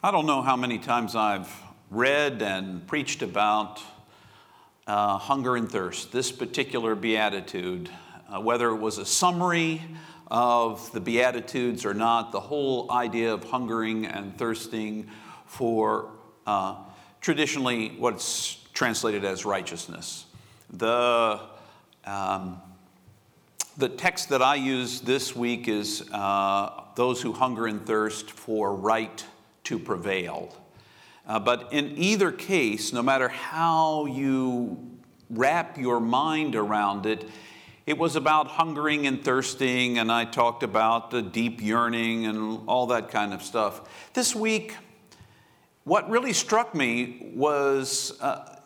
I don't know how many times I've read and preached about uh, hunger and thirst, this particular beatitude, uh, whether it was a summary of the beatitudes or not, the whole idea of hungering and thirsting for uh, traditionally what's translated as righteousness. The um, the text that I use this week is uh, those who hunger and thirst for right to prevail. Uh, but in either case, no matter how you wrap your mind around it, it was about hungering and thirsting, and I talked about the deep yearning and all that kind of stuff. This week, what really struck me was, uh,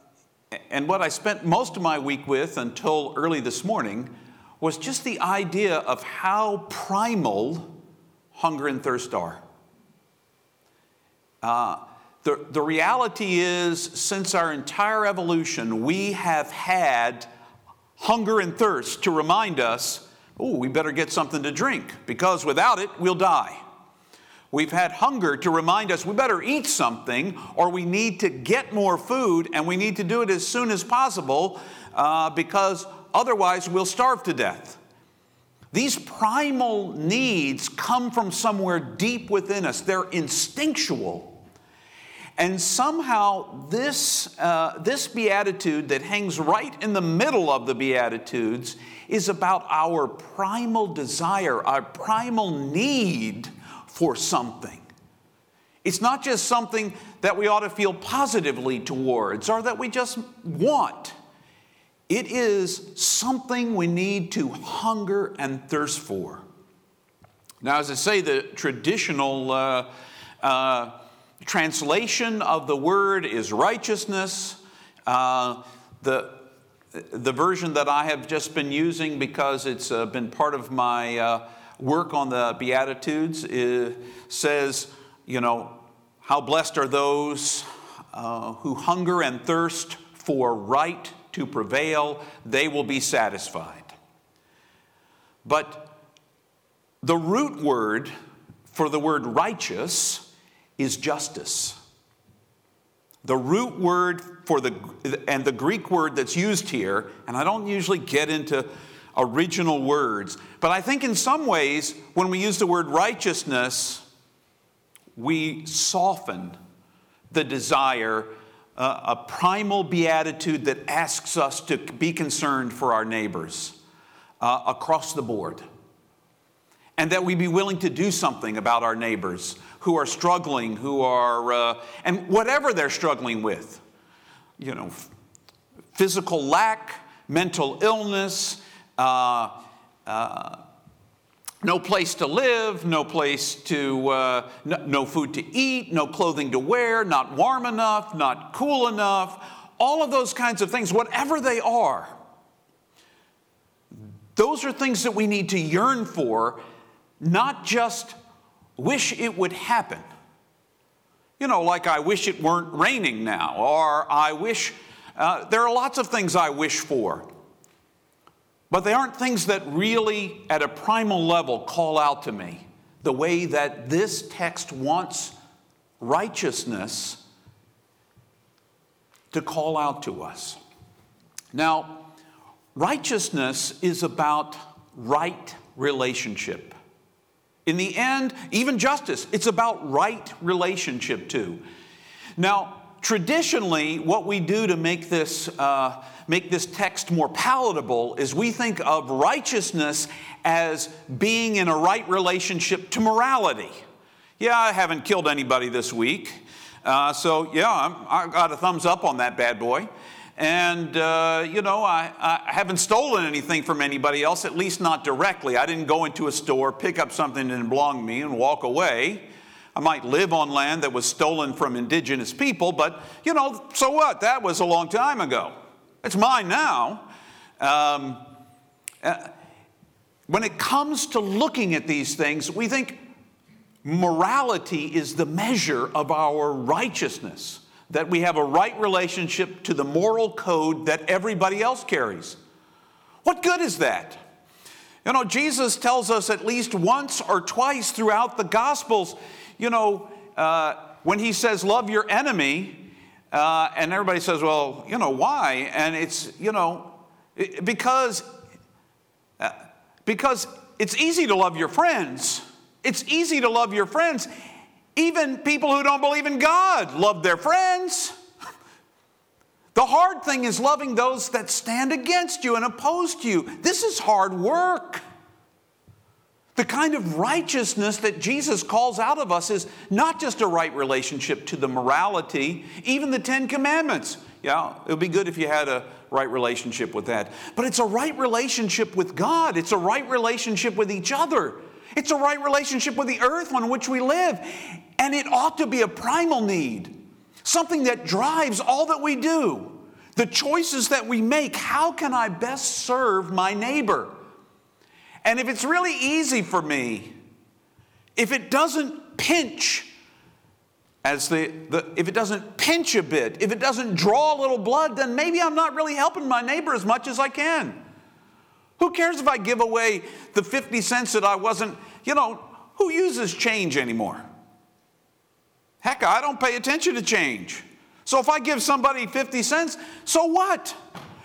and what I spent most of my week with until early this morning, was just the idea of how primal hunger and thirst are. Uh, the, the reality is, since our entire evolution, we have had hunger and thirst to remind us, oh, we better get something to drink, because without it, we'll die. We've had hunger to remind us we better eat something, or we need to get more food, and we need to do it as soon as possible uh, because otherwise we'll starve to death. These primal needs come from somewhere deep within us, they're instinctual. And somehow, this, uh, this beatitude that hangs right in the middle of the beatitudes is about our primal desire, our primal need for something. It's not just something that we ought to feel positively towards or that we just want. It is something we need to hunger and thirst for. Now, as I say, the traditional uh, uh, translation of the word is righteousness. Uh, the, the version that I have just been using because it's uh, been part of my uh, work on the Beatitudes is, says, you know, how blessed are those uh, who hunger and thirst for right to prevail, they will be satisfied. But the root word for the word righteous is justice. The root word for the, and the Greek word that's used here, and I don't usually get into original words, but I think in some ways, when we use the word righteousness, we soften the desire, uh, a primal beatitude that asks us to be concerned for our neighbors uh, across the board. And that we be willing to do something about our neighbors who are struggling, who are, uh, and whatever they're struggling with, you know, physical lack, mental illness, uh, uh, no place to live, no place to, uh, no, no food to eat, no clothing to wear, not warm enough, not cool enough, all of those kinds of things, whatever they are. Those are things that we need to yearn for, not just wish it would happen. You know, like I wish it weren't raining now, or I wish, uh, there are lots of things I wish for. But they aren't things that really, at a primal level, call out to me the way that this text wants righteousness to call out to us. Now, righteousness is about right relationship. In the end, even justice, it's about right relationship too. Now, traditionally, what we do to make this, uh, make this text more palatable is we think of righteousness as being in a right relationship to morality. Yeah, I haven't killed anybody this week. Uh, so, yeah, I'm, I got a thumbs up on that bad boy. And, uh, you know, I, I, haven't stolen anything from anybody else, at least not directly. I didn't go into a store, pick up something that didn't belong to me, and walk away. I might live on land that was stolen from indigenous people, but, you know, so what? That was a long time ago. It's mine now. Um, uh, when it comes to looking at these things, we think morality is the measure of our righteousness that we have a right relationship to the moral code that everybody else carries. What good is that? You know, Jesus tells us at least once or twice throughout the Gospels, you know, uh, when he says, love your enemy, uh, and everybody says, well, you know, why? And it's, you know, because, uh, because it's easy to love your friends. It's easy to love your friends. Even people who don't believe in God love their friends. The hard thing is loving those that stand against you and oppose to you. This is hard work. The kind of righteousness that Jesus calls out of us is not just a right relationship to the morality, even the Ten Commandments. Yeah, it would be good if you had a right relationship with that. But it's a right relationship with God, it's a right relationship with each other, it's a right relationship with the earth on which we live. And it ought to be a primal need, something that drives all that we do. The choices that we make, how can I best serve my neighbor? And if it's really easy for me, if it doesn't pinch, as the, the, if it doesn't pinch a bit, if it doesn't draw a little blood, then maybe I'm not really helping my neighbor as much as I can. Who cares if I give away the 50 cents that I wasn't, you know, who uses change anymore? Heck, I don't pay attention to change. So if I give somebody 50 cents, so what?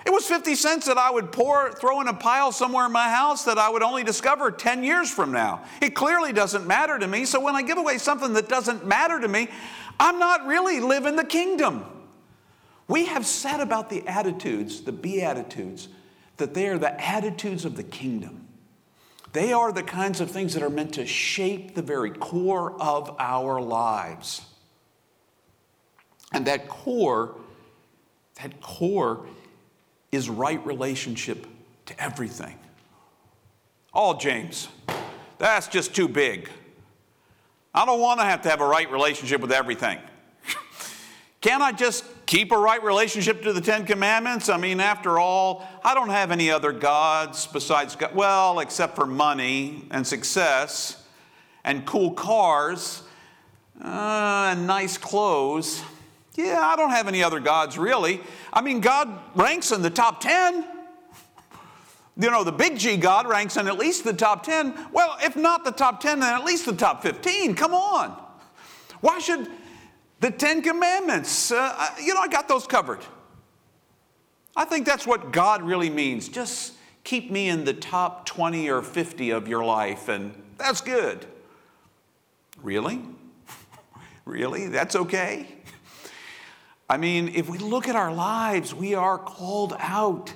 It was 50 cents that I would pour, throw in a pile somewhere in my house that I would only discover 10 years from now. It clearly doesn't matter to me. So when I give away something that doesn't matter to me, I'm not really living the kingdom. We have said about the attitudes, the Beatitudes, that they are the attitudes of the kingdom. They are the kinds of things that are meant to shape the very core of our lives. And that core, that core is right relationship to everything. Oh, James, that's just too big. I don't want to have to have a right relationship with everything. Can't I just keep a right relationship to the Ten Commandments? I mean, after all, I don't have any other gods besides God. Well, except for money and success and cool cars uh, and nice clothes. Yeah, I don't have any other gods really. I mean, God ranks in the top 10. You know, the big G God ranks in at least the top 10. Well, if not the top 10, then at least the top 15. Come on. Why should the Ten Commandments, uh, you know, I got those covered. I think that's what God really means. Just keep me in the top 20 or 50 of your life, and that's good. Really? really? That's okay? I mean, if we look at our lives, we are called out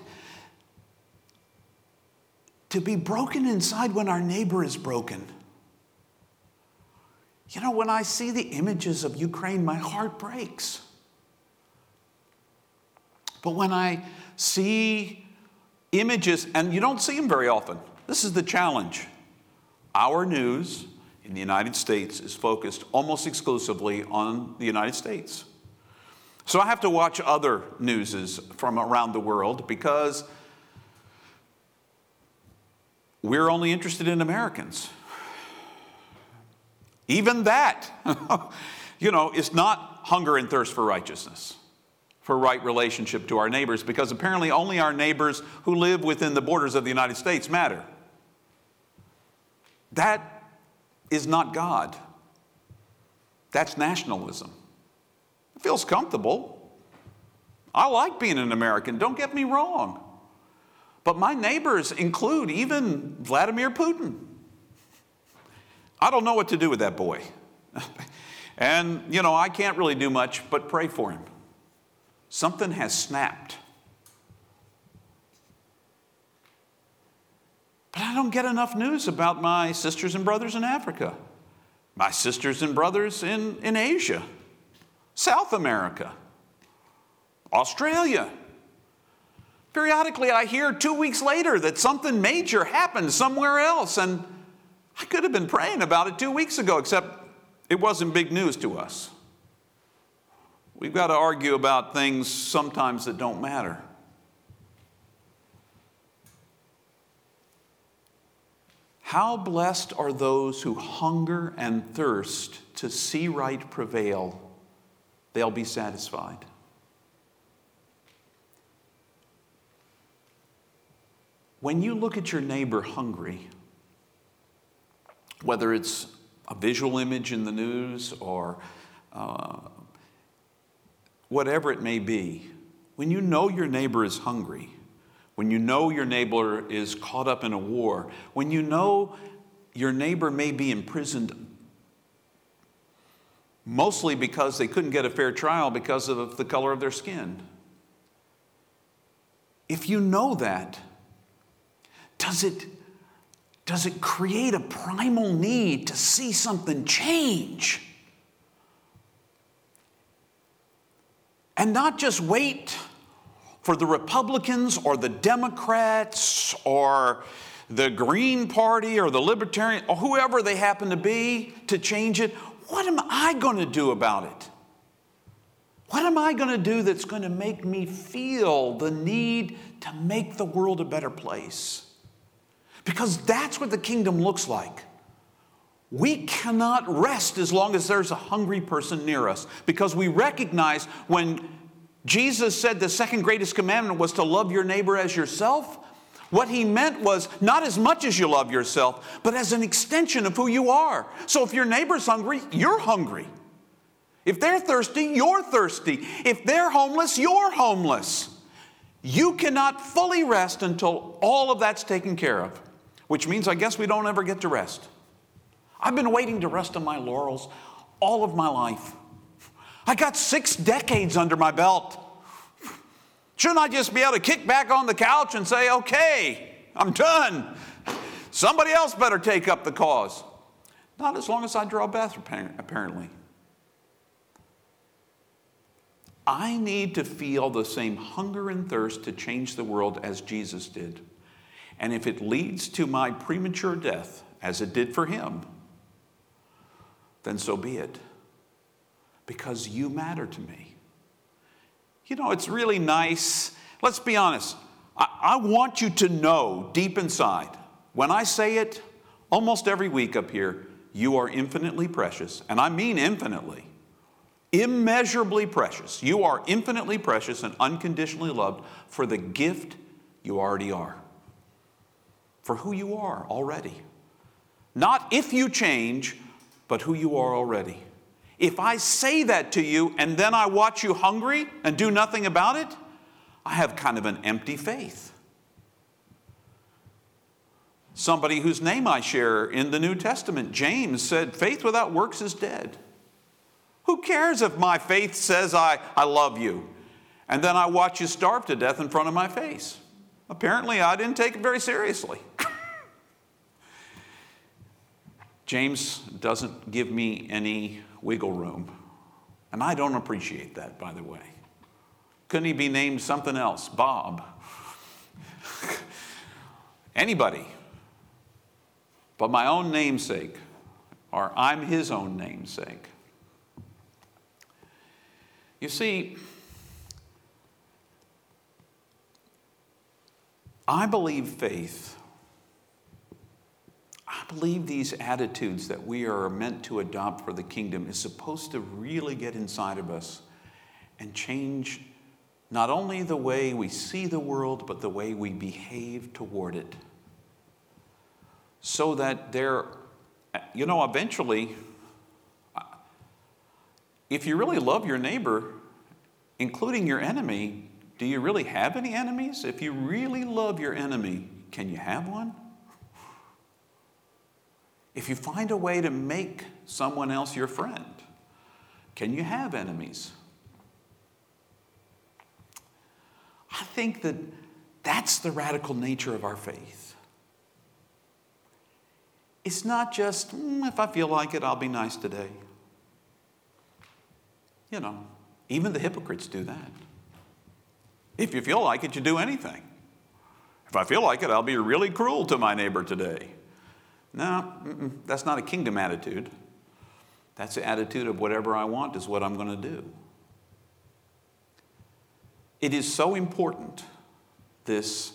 to be broken inside when our neighbor is broken. You know, when I see the images of Ukraine, my heart breaks. But when I see images, and you don't see them very often, this is the challenge. Our news in the United States is focused almost exclusively on the United States. So I have to watch other newses from around the world because we're only interested in Americans. Even that, you know, is not hunger and thirst for righteousness, for right relationship to our neighbors, because apparently only our neighbors who live within the borders of the United States matter. That is not God. That's nationalism It feels comfortable. I like being an American, don't get me wrong. But my neighbors include even Vladimir Putin. I don't know what to do with that boy. and, you know, I can't really do much but pray for him. Something has snapped. But I don't get enough news about my sisters and brothers in Africa, my sisters and brothers in, in Asia. South America, Australia. Periodically, I hear two weeks later that something major happened somewhere else, and I could have been praying about it two weeks ago, except it wasn't big news to us. We've got to argue about things sometimes that don't matter. How blessed are those who hunger and thirst to see right prevail they'll be satisfied. When you look at your neighbor hungry, whether it's a visual image in the news or uh, whatever it may be, when you know your neighbor is hungry, when you know your neighbor is caught up in a war, when you know your neighbor may be imprisoned mostly because they couldn't get a fair trial because of the color of their skin. If you know that, does it, does it create a primal need to see something change? And not just wait for the Republicans or the Democrats or the Green Party or the Libertarian or whoever they happen to be to change it. What am I going to do about it? What am I going to do that's going to make me feel the need to make the world a better place? Because that's what the kingdom looks like. We cannot rest as long as there's a hungry person near us because we recognize when Jesus said the second greatest commandment was to love your neighbor as yourself. What he meant was not as much as you love yourself, but as an extension of who you are. So if your neighbor's hungry, you're hungry. If they're thirsty, you're thirsty. If they're homeless, you're homeless. You cannot fully rest until all of that's taken care of, which means I guess we don't ever get to rest. I've been waiting to rest on my laurels all of my life. I got six decades under my belt. Shouldn't I just be able to kick back on the couch and say, okay, I'm done? Somebody else better take up the cause. Not as long as I draw breath, apparently. I need to feel the same hunger and thirst to change the world as Jesus did. And if it leads to my premature death, as it did for him, then so be it because you matter to me. You know, it's really nice. Let's be honest. I, I, want you to know deep inside, when I say it almost every week up here, you are infinitely precious. And I mean infinitely, immeasurably precious. You are infinitely precious and unconditionally loved for the gift you already are, for who you are already. Not if you change, but who you are already. If I say that to you and then I watch you hungry and do nothing about it, I have kind of an empty faith. Somebody whose name I share in the New Testament, James, said, Faith without works is dead. Who cares if my faith says I, I love you and then I watch you starve to death in front of my face? Apparently, I didn't take it very seriously. James doesn't give me any wiggle room. And I don't appreciate that, by the way. Couldn't he be named something else? Bob. Anybody. But my own namesake, or I'm his own namesake. You see, I believe faith I believe these attitudes that we are meant to adopt for the kingdom is supposed to really get inside of us and change not only the way we see the world, but the way we behave toward it. So that there, you know, eventually, if you really love your neighbor, including your enemy, do you really have any enemies? If you really love your enemy, can you have one? If you find a way to make someone else your friend, can you have enemies? I think that that's the radical nature of our faith. It's not just, mm, if I feel like it, I'll be nice today. You know, even the hypocrites do that. If you feel like it, you do anything. If I feel like it, I'll be really cruel to my neighbor today. No, that's not a kingdom attitude. That's the attitude of whatever I want is what I'm going to do. It is so important, this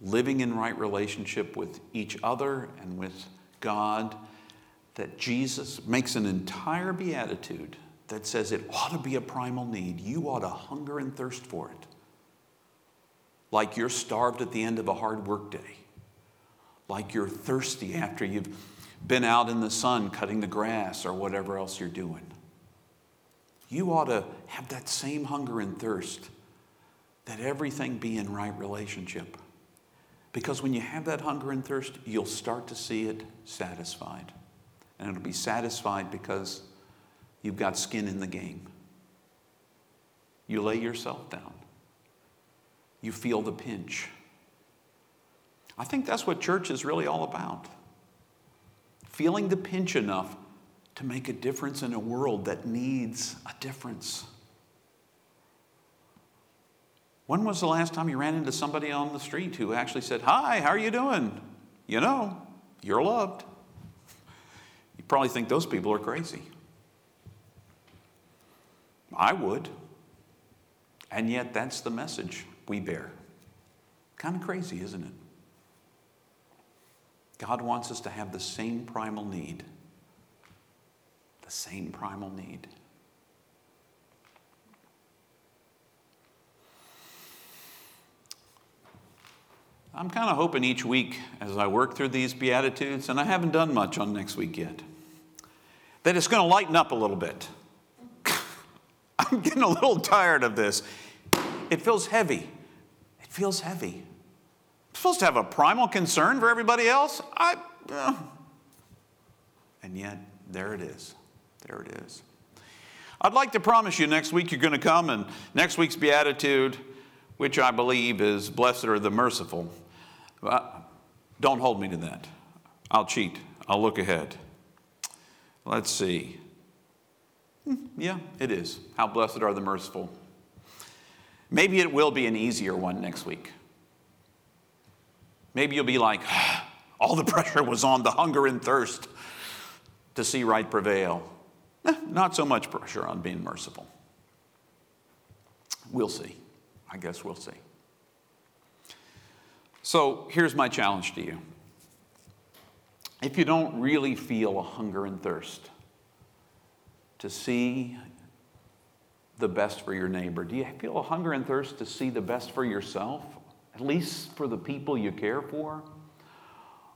living in right relationship with each other and with God, that Jesus makes an entire beatitude that says it ought to be a primal need. You ought to hunger and thirst for it, like you're starved at the end of a hard workday like you're thirsty after you've been out in the sun cutting the grass or whatever else you're doing. you ought to have that same hunger and thirst that everything be in right relationship. Because when you have that hunger and thirst, you'll start to see it satisfied. And it'll be satisfied because you've got skin in the game. You lay yourself down, you feel the pinch. I think that's what church is really all about. Feeling the pinch enough to make a difference in a world that needs a difference. When was the last time you ran into somebody on the street who actually said, Hi, how are you doing? You know, you're loved. You probably think those people are crazy. I would. And yet, that's the message we bear. Kind of crazy, isn't it? God wants us to have the same primal need. The same primal need. I'm kind of hoping each week as I work through these Beatitudes, and I haven't done much on next week yet, that it's going to lighten up a little bit. I'm getting a little tired of this. It feels heavy. Feels heavy. I'm supposed to have a primal concern for everybody else. I, uh, and yet, there it is. There it is. I'd like to promise you next week you're going to come, and next week's Beatitude, which I believe is Blessed are the merciful. don't hold me to that. I'll cheat. I'll look ahead. Let's see. Hmm, yeah, it is. How blessed are the merciful. Maybe it will be an easier one next week. Maybe you'll be like, all the pressure was on the hunger and thirst to see right prevail. Eh, not so much pressure on being merciful. We'll see. I guess we'll see. So here's my challenge to you. If you don't really feel a hunger and thirst to see the best for your neighbor, do you feel a hunger and thirst to see the best for yourself, at least for the people you care for?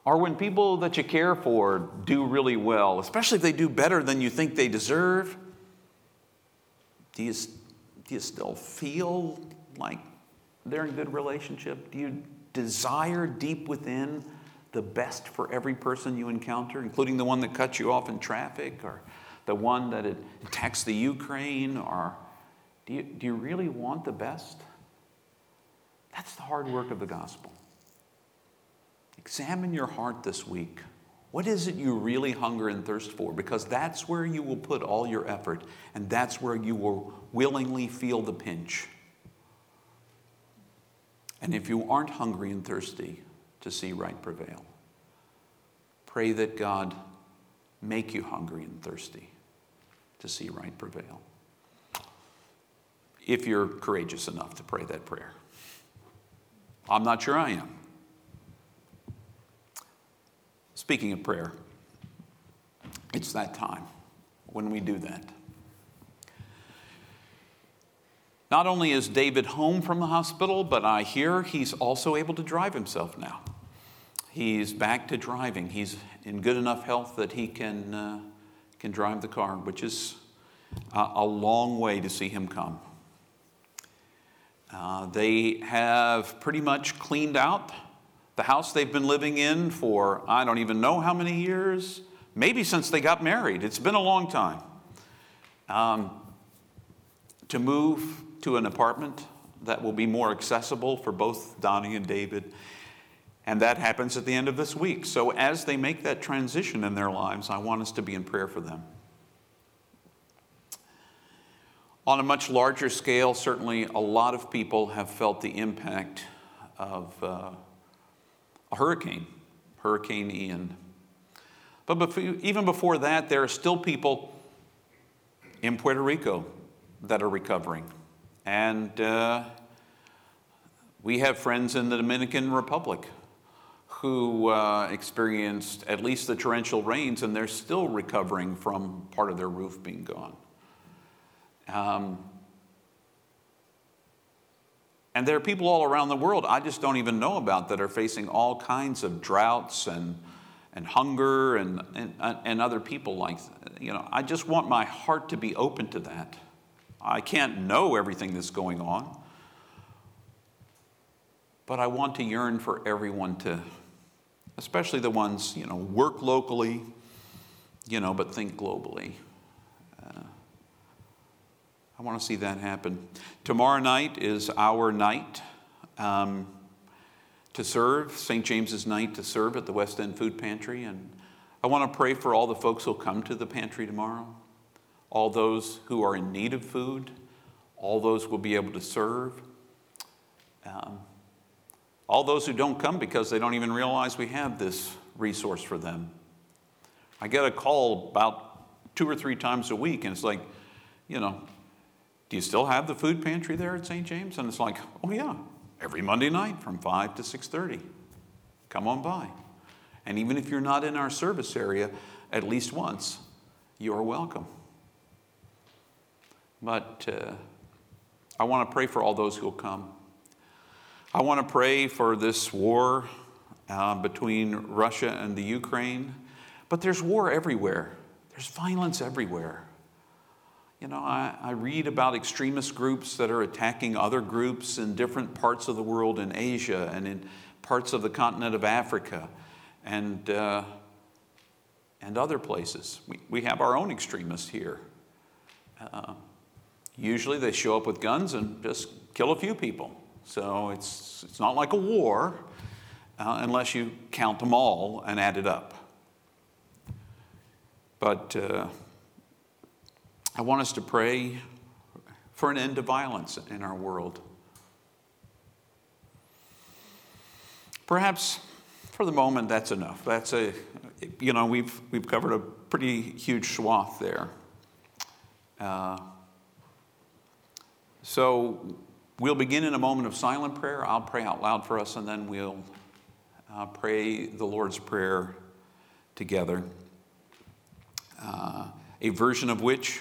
Or when people that you care for do really well, especially if they do better than you think they deserve, do you, do you still feel like they're in good relationship? Do you desire deep within the best for every person you encounter, including the one that cuts you off in traffic or the one that attacks the Ukraine? Or do you, do you really want the best? That's the hard work of the gospel. Examine your heart this week. What is it you really hunger and thirst for? Because that's where you will put all your effort, and that's where you will willingly feel the pinch. And if you aren't hungry and thirsty to see right prevail, pray that God make you hungry and thirsty to see right prevail. If you're courageous enough to pray that prayer. I'm not sure I am. Speaking of prayer, it's that time when we do that. Not only is David home from the hospital, but I hear he's also able to drive himself now. He's back to driving. He's in good enough health that he can, uh, can drive the car, which is a long way to see him come. Uh, they have pretty much cleaned out the house they've been living in for I don't even know how many years, maybe since they got married. It's been a long time. Um, to move to an apartment that will be more accessible for both Donnie and David. And that happens at the end of this week. So, as they make that transition in their lives, I want us to be in prayer for them. On a much larger scale, certainly a lot of people have felt the impact of. Uh, a hurricane, Hurricane Ian. But before, even before that, there are still people in Puerto Rico that are recovering. And uh, we have friends in the Dominican Republic who uh, experienced at least the torrential rains, and they're still recovering from part of their roof being gone. Um, and there are people all around the world I just don't even know about that are facing all kinds of droughts and, and hunger and, and, and other people like, you know, I just want my heart to be open to that I can't know everything that's going on. But I want to yearn for everyone to, especially the ones, you know, work locally, you know, but think globally. I want to see that happen. Tomorrow night is our night um, to serve, St. James's night to serve at the West End Food Pantry. And I want to pray for all the folks who'll come to the pantry tomorrow, all those who are in need of food, all those will be able to serve. Um, all those who don't come because they don't even realize we have this resource for them. I get a call about two or three times a week, and it's like, you know, do you still have the food pantry there at St. James? And it's like, oh yeah, every Monday night from 5 to 6:30. Come on by. And even if you're not in our service area at least once, you are welcome. But uh, I want to pray for all those who will come. I want to pray for this war uh, between Russia and the Ukraine. But there's war everywhere, there's violence everywhere. You know, I, I, read about extremist groups that are attacking other groups in different parts of the world, in Asia and in parts of the continent of Africa and, uh, and other places. We, we have our own extremists here. Uh, usually they show up with guns and just kill a few people. So it's, it's not like a war uh, unless you count them all and add it up. But uh, I want us to pray for an end to violence in our world. Perhaps for the moment that's enough. That's a, you know, we've, we've covered a pretty huge swath there. Uh, so we'll begin in a moment of silent prayer. I'll pray out loud for us, and then we'll uh, pray the Lord's Prayer together uh, a version of which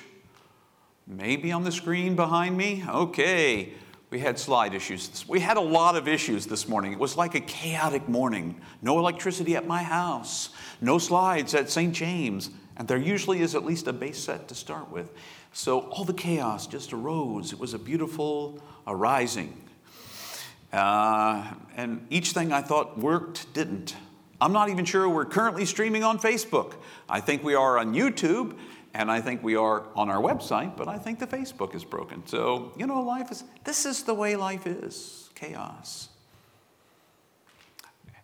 may be on the screen behind me. Okay, we had slide issues. We had a lot of issues this morning. It was like a chaotic morning. No electricity at my house, no slides at St. James, and there usually is at least a base set to start with. So all the chaos just arose. It was a beautiful arising. Uh, and each thing I thought worked didn't. I'm not even sure we're currently streaming on Facebook. I think we are on YouTube, and I think we are on our website, but I think the Facebook is broken. So, you know, life is, this is the way life is chaos.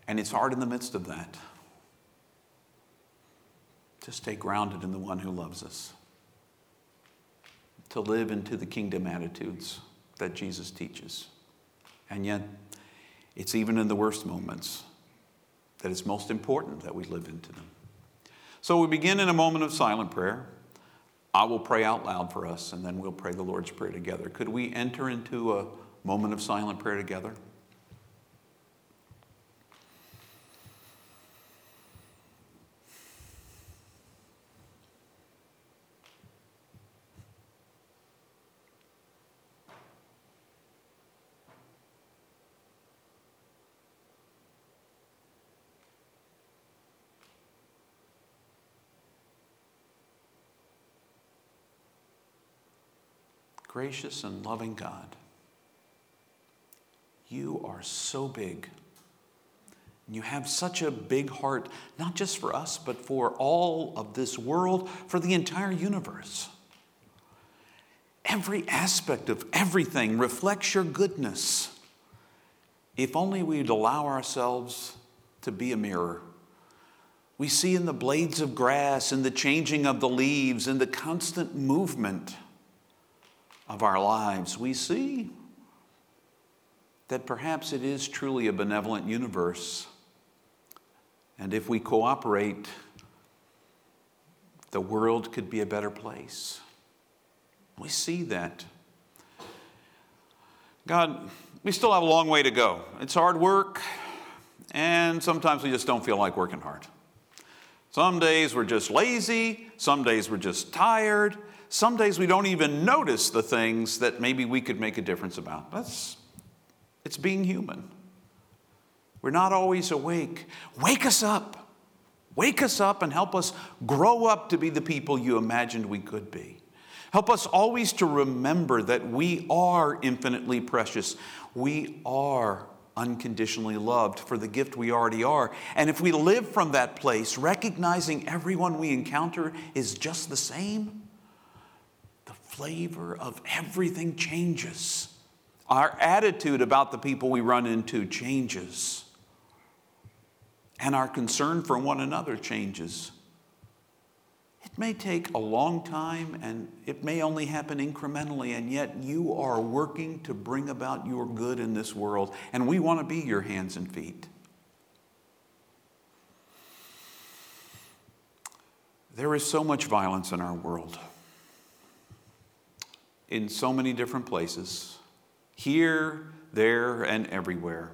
And it's hard in the midst of that to stay grounded in the one who loves us, to live into the kingdom attitudes that Jesus teaches. And yet, it's even in the worst moments that it's most important that we live into them. So we begin in a moment of silent prayer. I will pray out loud for us, and then we'll pray the Lord's Prayer together. Could we enter into a moment of silent prayer together? Gracious and loving God, you are so big. You have such a big heart, not just for us, but for all of this world, for the entire universe. Every aspect of everything reflects your goodness. If only we'd allow ourselves to be a mirror. We see in the blades of grass, in the changing of the leaves, in the constant movement of our lives, we see that perhaps it is truly a benevolent universe. And if we cooperate, the world could be a better place. We see that. God, we still have a long way to go. It's hard work, and sometimes we just don't feel like working hard. Some days we're just lazy, some days we're just tired, some days we don't even notice the things that maybe we could make a difference about. That's it's being human. We're not always awake. Wake us up. Wake us up and help us grow up to be the people you imagined we could be. Help us always to remember that we are infinitely precious. We are unconditionally loved for the gift we already are. And if we live from that place, recognizing everyone we encounter is just the same, flavor of everything changes. Our attitude about the people we run into changes. And our concern for one another changes. It may take a long time and it may only happen incrementally, and yet you are working to bring about your good in this world, and we want to be your hands and feet. There is so much violence in our world, in so many different places, here, there, and everywhere.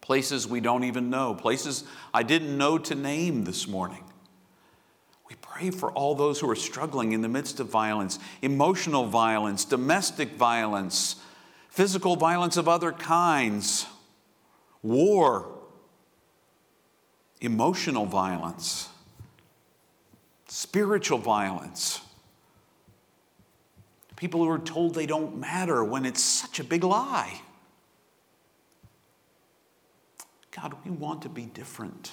Places we don't even know, places I didn't know to name this morning. We pray for all those who are struggling in the midst of violence, emotional violence, domestic violence, physical violence of other kinds, war, emotional violence, spiritual violence. People who are told they don't matter when it's such a big lie. God, we want to be different.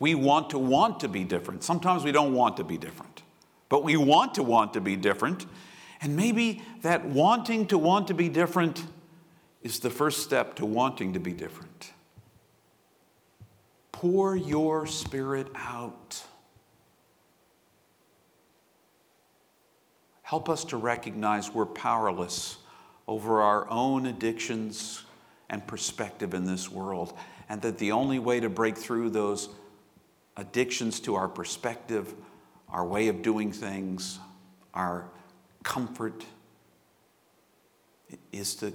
We want to want to be different. Sometimes we don't want to be different, but we want to want to be different. And maybe that wanting to want to be different is the first step to wanting to be different. Pour your spirit out. Help us to recognize we're powerless over our own addictions and perspective in this world, and that the only way to break through those addictions to our perspective, our way of doing things, our comfort, is to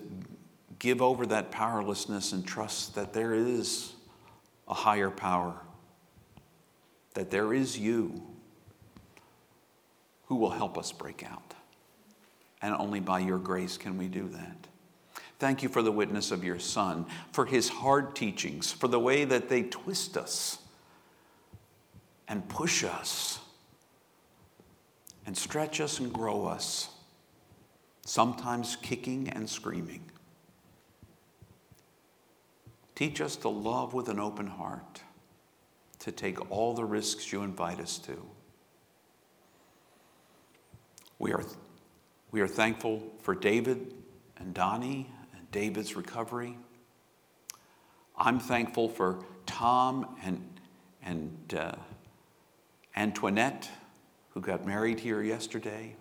give over that powerlessness and trust that there is a higher power, that there is you who will help us break out. And only by your grace can we do that. Thank you for the witness of your Son, for his hard teachings, for the way that they twist us and push us and stretch us and grow us, sometimes kicking and screaming. Teach us to love with an open heart, to take all the risks you invite us to. We are, we are thankful for David and Donnie and David's recovery. I'm thankful for Tom and, and uh, Antoinette, who got married here yesterday.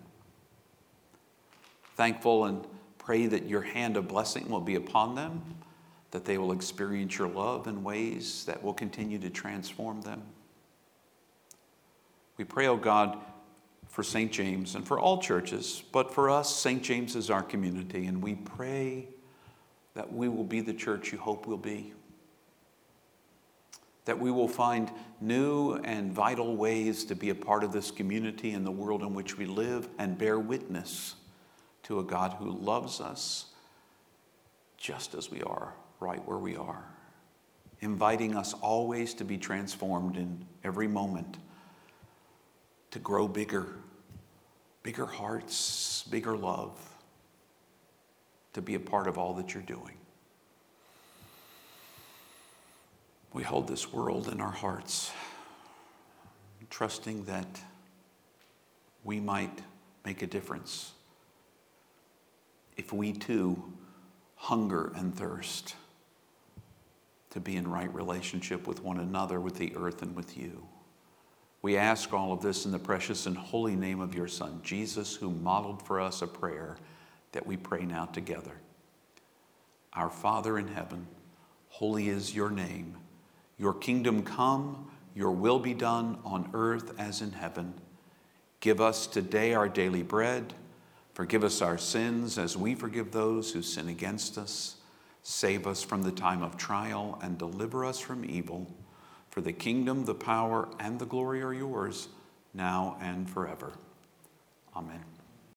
Thankful and pray that your hand of blessing will be upon them, that they will experience your love in ways that will continue to transform them. We pray, oh God, for St. James and for all churches, but for us, St. James is our community, and we pray that we will be the church you hope we'll be that we will find new and vital ways to be a part of this community and the world in which we live and bear witness to a God who loves us just as we are, right where we are, inviting us always to be transformed in every moment, to grow bigger, bigger hearts, bigger love, to be a part of all that you're doing. we hold this world in our hearts, trusting that we might make a difference if we too hunger and thirst to be in right relationship with one another, with the earth, and with you. We ask all of this in the precious and holy name of your Son, Jesus, who modeled for us a prayer that we pray now together. Our Father in heaven, holy is your name. Your kingdom come, your will be done on earth as in heaven. Give us today our daily bread. Forgive us our sins as we forgive those who sin against us. Save us from the time of trial and deliver us from evil. For the kingdom, the power, and the glory are yours, now and forever. Amen.